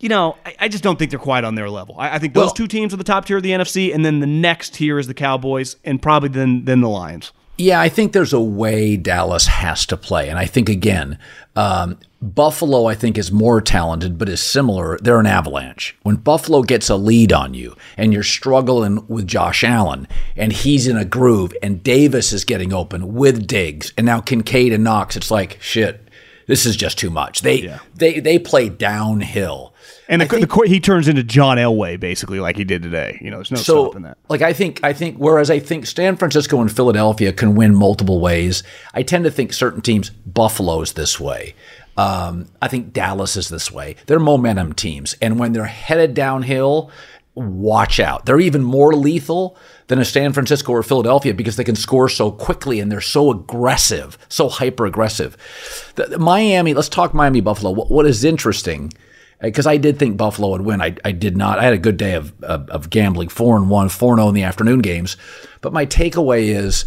you know, I, I just don't think they're quite on their level. I, I think those Well- two teams are the top tier of the NFC, and then the next tier is the Cowboys, and probably then then the Lions. Yeah, I think there's a way Dallas has to play. And I think, again, um, Buffalo, I think, is more talented, but is similar. They're an avalanche. When Buffalo gets a lead on you and you're struggling with Josh Allen and he's in a groove and Davis is getting open with Diggs and now Kincaid and Knox, it's like, shit, this is just too much. They yeah. they they play downhill. And the, think, the, he turns into John Elway basically, like he did today. You know, there's no so, stopping that. Like I think, I think. Whereas I think San Francisco and Philadelphia can win multiple ways. I tend to think certain teams, Buffalo's this way. Um, I think Dallas is this way. They're momentum teams, and when they're headed downhill, watch out. They're even more lethal than a San Francisco or Philadelphia because they can score so quickly and they're so aggressive, so hyper aggressive. Miami, let's talk Miami Buffalo. What, what is interesting, because I did think Buffalo would win. I, I did not. I had a good day of, of, of gambling, 4 and 1, 4 0 in the afternoon games. But my takeaway is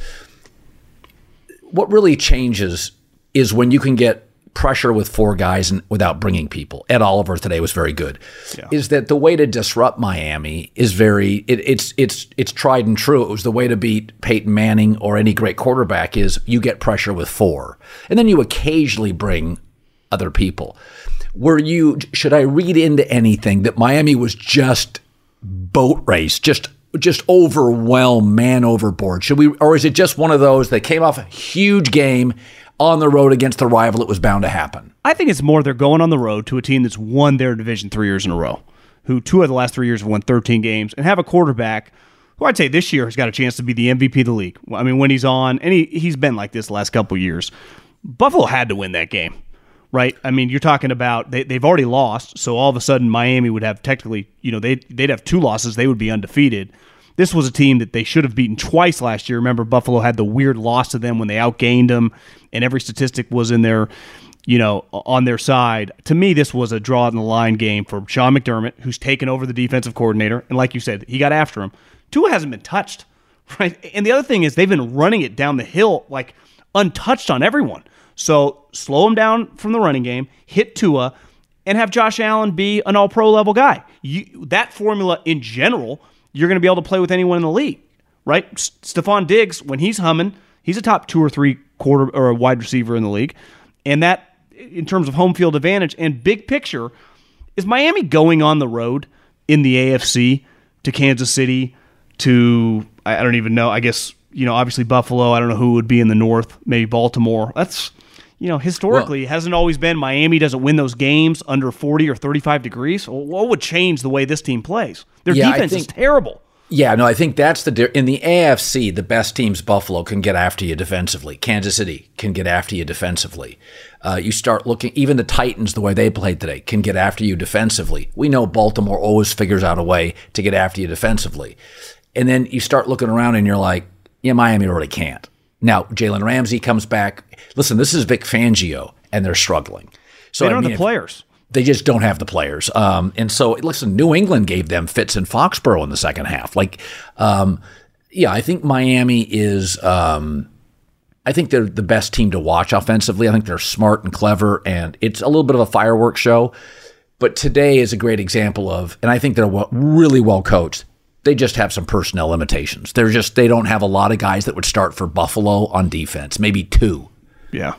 what really changes is when you can get pressure with four guys and without bringing people. Ed Oliver today was very good. Yeah. Is that the way to disrupt Miami is very it, it's it's it's tried and true. It was the way to beat Peyton Manning or any great quarterback is you get pressure with four. And then you occasionally bring other people. Were you should I read into anything that Miami was just boat race, just just overwhelm man overboard? Should we or is it just one of those that came off a huge game on the road against the rival, it was bound to happen. I think it's more they're going on the road to a team that's won their division three years in a row, who two of the last three years have won 13 games, and have a quarterback who I'd say this year has got a chance to be the MVP of the league. I mean, when he's on, and he, he's been like this the last couple years. Buffalo had to win that game, right? I mean, you're talking about they, they've already lost, so all of a sudden Miami would have technically, you know, they'd, they'd have two losses, they would be undefeated. This was a team that they should have beaten twice last year. Remember, Buffalo had the weird loss to them when they outgained them, and every statistic was in their, you know, on their side. To me, this was a draw in the line game for Sean McDermott, who's taken over the defensive coordinator, and like you said, he got after him. Tua hasn't been touched, right? And the other thing is they've been running it down the hill like untouched on everyone. So slow him down from the running game, hit Tua, and have Josh Allen be an All Pro level guy. You, that formula in general you're going to be able to play with anyone in the league, right? Stefon Diggs, when he's humming, he's a top two or three quarter or a wide receiver in the league. And that, in terms of home field advantage and big picture, is Miami going on the road in the AFC to Kansas City to, I don't even know, I guess, you know, obviously Buffalo. I don't know who would be in the North, maybe Baltimore. That's, you know, historically, well, hasn't always been Miami doesn't win those games under 40 or 35 degrees. What would change the way this team plays? Their yeah, defense think, is terrible. Yeah, no, I think that's the in the AFC, the best teams Buffalo can get after you defensively. Kansas City can get after you defensively. Uh, you start looking, even the Titans, the way they played today, can get after you defensively. We know Baltimore always figures out a way to get after you defensively. And then you start looking around and you're like, yeah, Miami really can't. Now, Jalen Ramsey comes back. Listen, this is Vic Fangio, and they're struggling. So they don't I mean, have the players. They just don't have the players. Um, and so, listen, New England gave them fits in Foxborough in the second half. Like, um, yeah, I think Miami is. Um, I think they're the best team to watch offensively. I think they're smart and clever, and it's a little bit of a fireworks show. But today is a great example of, and I think they're really well coached they just have some personnel limitations. They're just they don't have a lot of guys that would start for Buffalo on defense, maybe two. Yeah.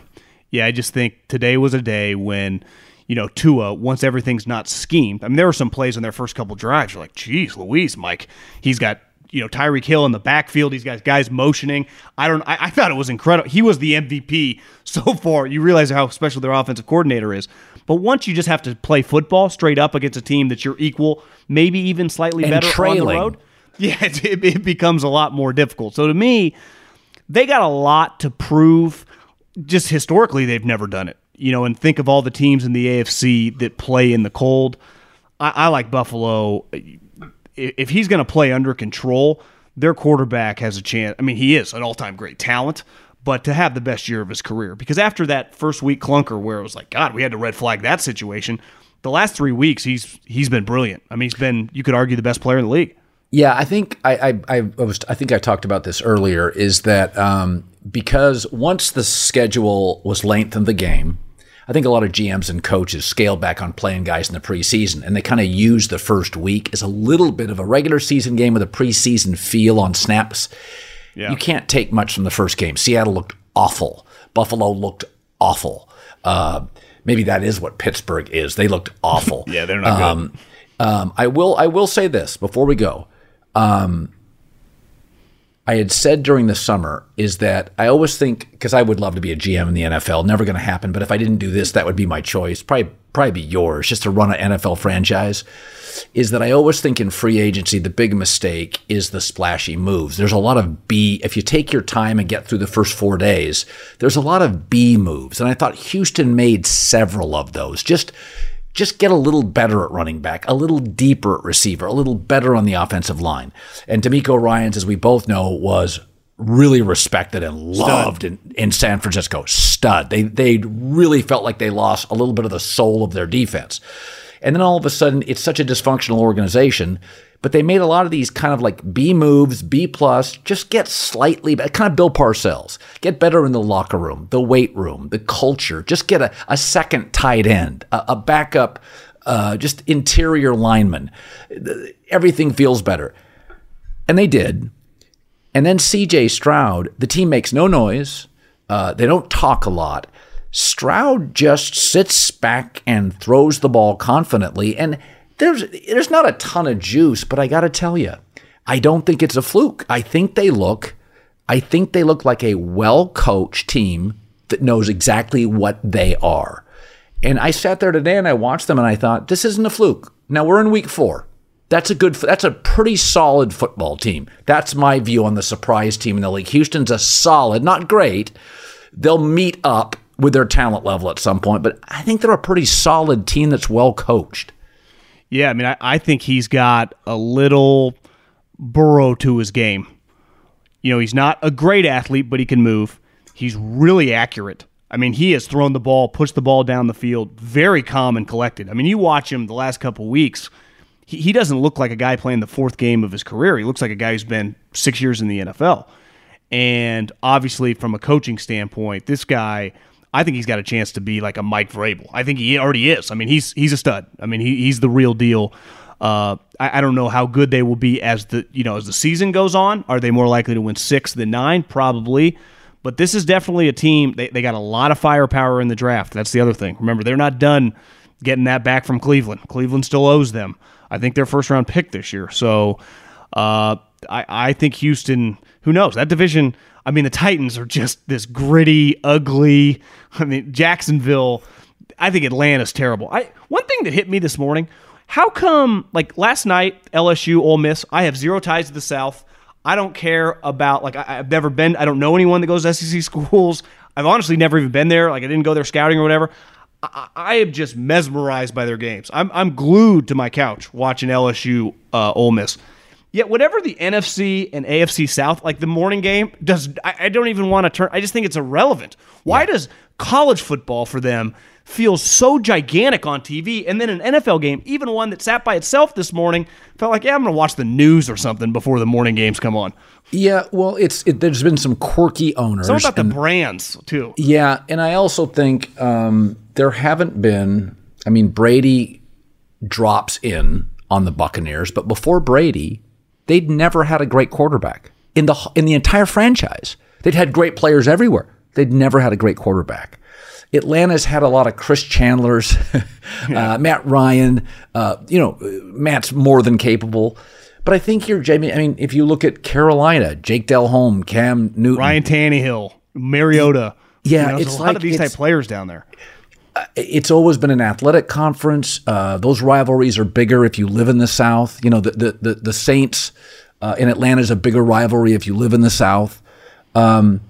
Yeah, I just think today was a day when, you know, Tua, once everything's not schemed. I mean, there were some plays on their first couple drives. You're like, geez, Louise, Mike. He's got, you know, Tyreek Hill in the backfield. He's got guys motioning. I don't I, I thought it was incredible. He was the MVP so far. You realize how special their offensive coordinator is. But once you just have to play football straight up against a team that you're equal, maybe even slightly and better trailing. on the road, yeah, it, it becomes a lot more difficult. So to me, they got a lot to prove. Just historically, they've never done it. You know, and think of all the teams in the AFC that play in the cold. I, I like Buffalo. If he's going to play under control, their quarterback has a chance. I mean, he is an all-time great talent, but to have the best year of his career. Because after that first week clunker where it was like, God, we had to red flag that situation, the last three weeks he's he's been brilliant. I mean, he's been you could argue the best player in the league. Yeah, I think I I, I was I think I talked about this earlier. Is that um, because once the schedule was lengthened the game, I think a lot of GMs and coaches scaled back on playing guys in the preseason, and they kind of use the first week as a little bit of a regular season game with a preseason feel on snaps. Yeah. You can't take much from the first game. Seattle looked awful. Buffalo looked awful. Uh, maybe that is what Pittsburgh is. They looked awful. yeah, they're not um, good. Um, I will. I will say this before we go. Um, I had said during the summer is that I always think because I would love to be a GM in the NFL, never going to happen. But if I didn't do this, that would be my choice. Probably probably be yours, just to run an NFL franchise. Is that I always think in free agency the big mistake is the splashy moves. There's a lot of B. If you take your time and get through the first four days, there's a lot of B moves, and I thought Houston made several of those. Just just get a little better at running back, a little deeper at receiver, a little better on the offensive line. And DeMeco Ryans, as we both know, was really respected and loved in, in San Francisco. Stud. They they really felt like they lost a little bit of the soul of their defense. And then all of a sudden, it's such a dysfunctional organization. But they made a lot of these kind of like B moves, B plus, just get slightly better, kind of Bill Parcells. Get better in the locker room, the weight room, the culture. Just get a, a second tight end, a, a backup, uh, just interior lineman. Everything feels better. And they did. And then CJ Stroud, the team makes no noise. Uh, they don't talk a lot. Stroud just sits back and throws the ball confidently. And there's there's not a ton of juice, but I got to tell you, I don't think it's a fluke. I think they look I think they look like a well-coached team that knows exactly what they are. And I sat there today and I watched them and I thought, this isn't a fluke. Now we're in week 4. That's a good that's a pretty solid football team. That's my view on the surprise team in the league. Houston's a solid, not great. They'll meet up with their talent level at some point, but I think they're a pretty solid team that's well coached. Yeah, I mean, I, I think he's got a little Burrow to his game. You know, he's not a great athlete, but he can move. He's really accurate. I mean, he has thrown the ball, pushed the ball down the field, very calm and collected. I mean, you watch him the last couple weeks, he, he doesn't look like a guy playing the fourth game of his career. He looks like a guy who's been six years in the NFL. And obviously, from a coaching standpoint, this guy – I think he's got a chance to be like a Mike Vrabel. I think he already is. I mean, he's he's a stud. I mean, he, he's the real deal. Uh, I, I, don't know how good they will be as the you know as the season goes on. Are they more likely to win six than nine? Probably. But this is definitely a team. They, they got a lot of firepower in the draft. That's the other thing. Remember, they're not done getting that back from Cleveland. Cleveland still owes them. I think their first round pick this year. So uh, I, I think Houston. Who knows that division? I mean, the Titans are just this gritty, ugly. I mean, Jacksonville. I think Atlanta's terrible. I one thing that hit me this morning. How come, like last night, LSU, Ole Miss? I have zero ties to the South. I don't care about like I, have never been. I don't know anyone that goes to SEC schools. I've honestly never even been there. Like I didn't go there scouting or whatever. I, I am just mesmerized by their games. I'm I'm glued to my couch watching LSU, uh, Ole Miss. Yet whatever the NFC and AFC South, like the morning game, does I, I don't even want to turn. I just think it's irrelevant. Why yeah. does college football for them feel so gigantic on TV, and then an NFL game, even one that sat by itself this morning, felt like yeah, I'm going to watch the news or something before the morning games come on. Yeah, well, it's it, there's been some quirky owners. Something about and, the brands too. Yeah, and I also think um, there haven't been. I mean, Brady drops in on the Buccaneers, but before Brady, they'd never had a great quarterback in the in the entire franchise. They'd had great players everywhere. They'd never had a great quarterback. Atlanta's had a lot of Chris Chandlers, uh, Matt Ryan. Uh, you know, Matt's more than capable. But I think you're Jamie. I mean, if you look at Carolina, Jake Delhomme, Cam Newton, Ryan Tannehill, Mariota. Yeah, you know, it's a lot like, of these type players down there. It's always been an athletic conference. Uh, those rivalries are bigger if you live in the South. You know, the the the, the Saints uh, in Atlanta is a bigger rivalry if you live in the South. Um,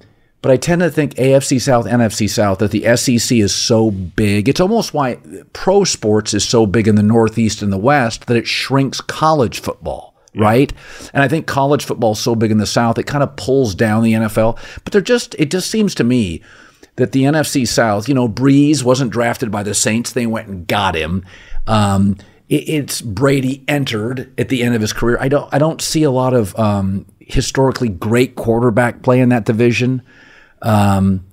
but I tend to think AFC South, NFC South, that the SEC is so big. It's almost why pro sports is so big in the Northeast and the West that it shrinks college football, yeah. right? And I think college football is so big in the South, it kind of pulls down the NFL. But they're just, it just seems to me that the NFC South, you know, Brees wasn't drafted by the Saints. They went and got him. Um, it, it's Brady entered at the end of his career. I don't I don't see a lot of um, historically great quarterback play in that division. Um,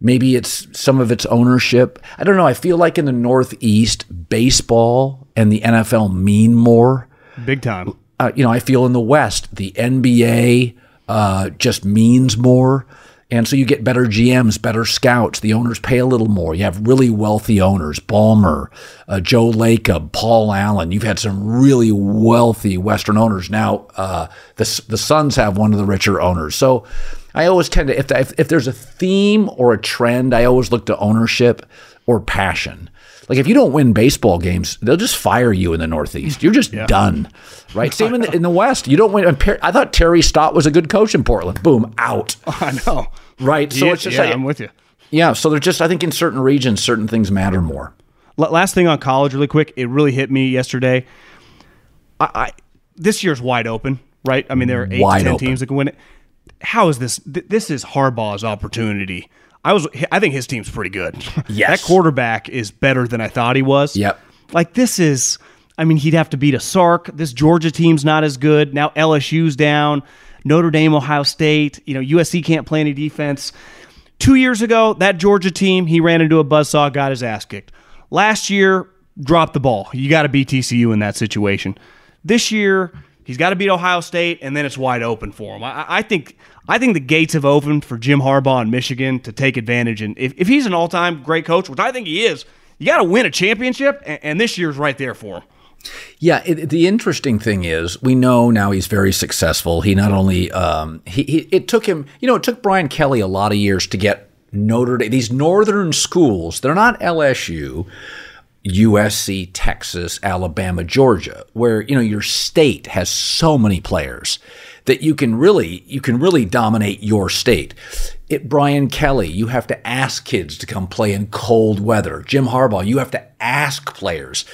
maybe it's some of its ownership. I don't know. I feel like in the Northeast, baseball and the NFL mean more. Big time. Uh, you know, I feel in the West, the NBA uh, just means more And so you get better GMs, better scouts. The owners pay a little more. You have really wealthy owners, Ballmer, uh, Joe Lacob, Paul Allen. You've had some really wealthy Western owners. Now, uh, the, the Suns have one of the richer owners. So I always tend to, if, if, if there's a theme or a trend, I always look to ownership or passion. Like if you don't win baseball games, they'll just fire you in the Northeast. You're just yeah. done, right? Same in the, in the West. You don't win. I thought Terry Stotts was a good coach in Portland. Boom, out. I know, right? So it's just yeah, like, I'm with you. Yeah. So they're just. I think in certain regions, certain things matter more. Last thing on college, really quick. It really hit me yesterday. I, I this year's wide open, right? I mean, there are eight wide to ten open. teams that can win it. How is this? This is Harbaugh's opportunity I was I think his team's pretty good. Yes. that quarterback is better than I thought he was. Yep. Like this is I mean, he'd have to beat a Sark. This Georgia team's not as good. Now LSU's down. Notre Dame, Ohio State. You know, USC can't play any defense. Two years ago, that Georgia team, he ran into a buzzsaw, got his ass kicked. Last year, dropped the ball. You got to beat TCU in that situation. This year, he's got to beat Ohio State, and then it's wide open for him. I, I think I think the gates have opened for Jim Harbaugh in Michigan to take advantage. And if, if he's an all time great coach, which I think he is, you got to win a championship, and, and, this year's right there for him. Yeah, it, the interesting thing is we know now he's very successful. He not only um, he, he it took him, you know, it took Brian Kelly a lot of years to get Notre Dame. These northern schools, they're not LSU. USC, Texas, Alabama, Georgia, where you know your state has so many players that you can really you can really dominate your state. It, Brian Kelly, you have to ask kids to come play in cold weather. Jim Harbaugh, you have to ask players.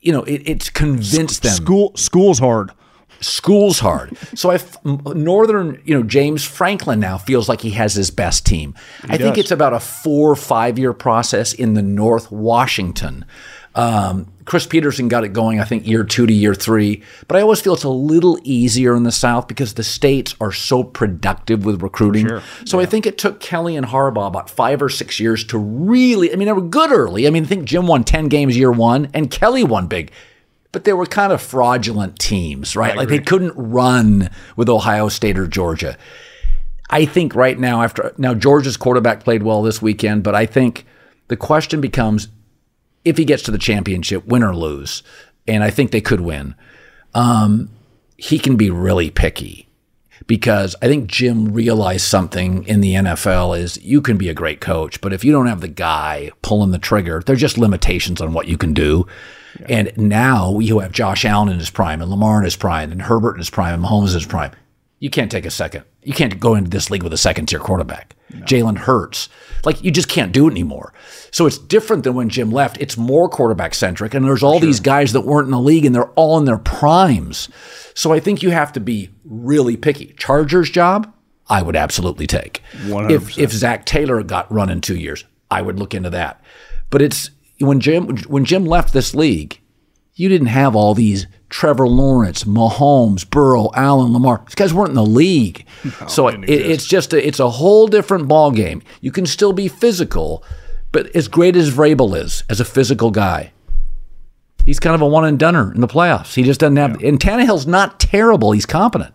You know, it, it's convinced them. School school's hard. School's hard. So I Northern, you know, James Franklin now feels like he has his best team. He I does. think it's about a four or five year process in the North Washington um, Chris Petersen got it going, I think, year two to year three. But I always feel it's a little easier in the South because the states are so productive with recruiting. Sure. So yeah. I think it took Kelly and Harbaugh about five or six years to really, I mean, they were good early. I mean, I think Jim won 10 games year one and Kelly won big. But they were kind of fraudulent teams, right? Like they couldn't run with Ohio State or Georgia. I think right now, after now, Georgia's quarterback played well this weekend, but I think the question becomes if he gets to the championship, win or lose, and I think they could win, um, he can be really picky because I think Jim realized something in the NFL is you can be a great coach, but if you don't have the guy pulling the trigger, there's just limitations on what you can do. Yeah. And now you have Josh Allen in his prime and Lamar in his prime and Herbert in his prime and Mahomes in his prime. You can't take a second. You can't go into this league with a second tier quarterback. No. Jalen Hurts. Like you just can't do it anymore. So it's different than when Jim left. It's more quarterback centric. And there's all sure. these guys that weren't in the league and they're all in their primes. So I think you have to be really picky. Chargers job, I would absolutely take. 100%. If if Zac Taylor got run in two years, I would look into that. But it's when Jim when Jim left this league, you didn't have all these Trevor Lawrence, Mahomes, Burrow, Allen, Lamar. These guys weren't in the league, no, so it, it's just a, it's a whole different ball game. You can still be physical, but as great as Vrabel is as a physical guy, he's kind of a one and doneer in the playoffs. He just doesn't have. Yeah. And Tannehill's not terrible. He's competent.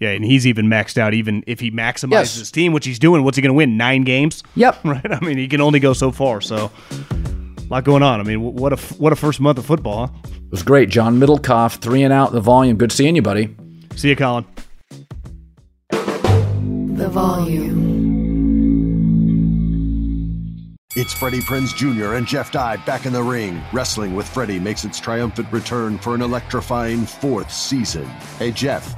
Yeah, and he's even maxed out. Even if he maximizes yes. his team, which he's doing, what's he going to win? Nine games. Yep. Right. I mean, he can only go so far. So a lot going on. I mean, what a what a first month of football. Huh? It was great. John Middlekauff, three and out the volume. Good seeing you, buddy. See you, Colin. The volume. It's Freddie Prinze Jr. and Jeff Dye back in the ring. Wrestling with Freddie makes its triumphant return for an electrifying fourth season. Hey, Jeff.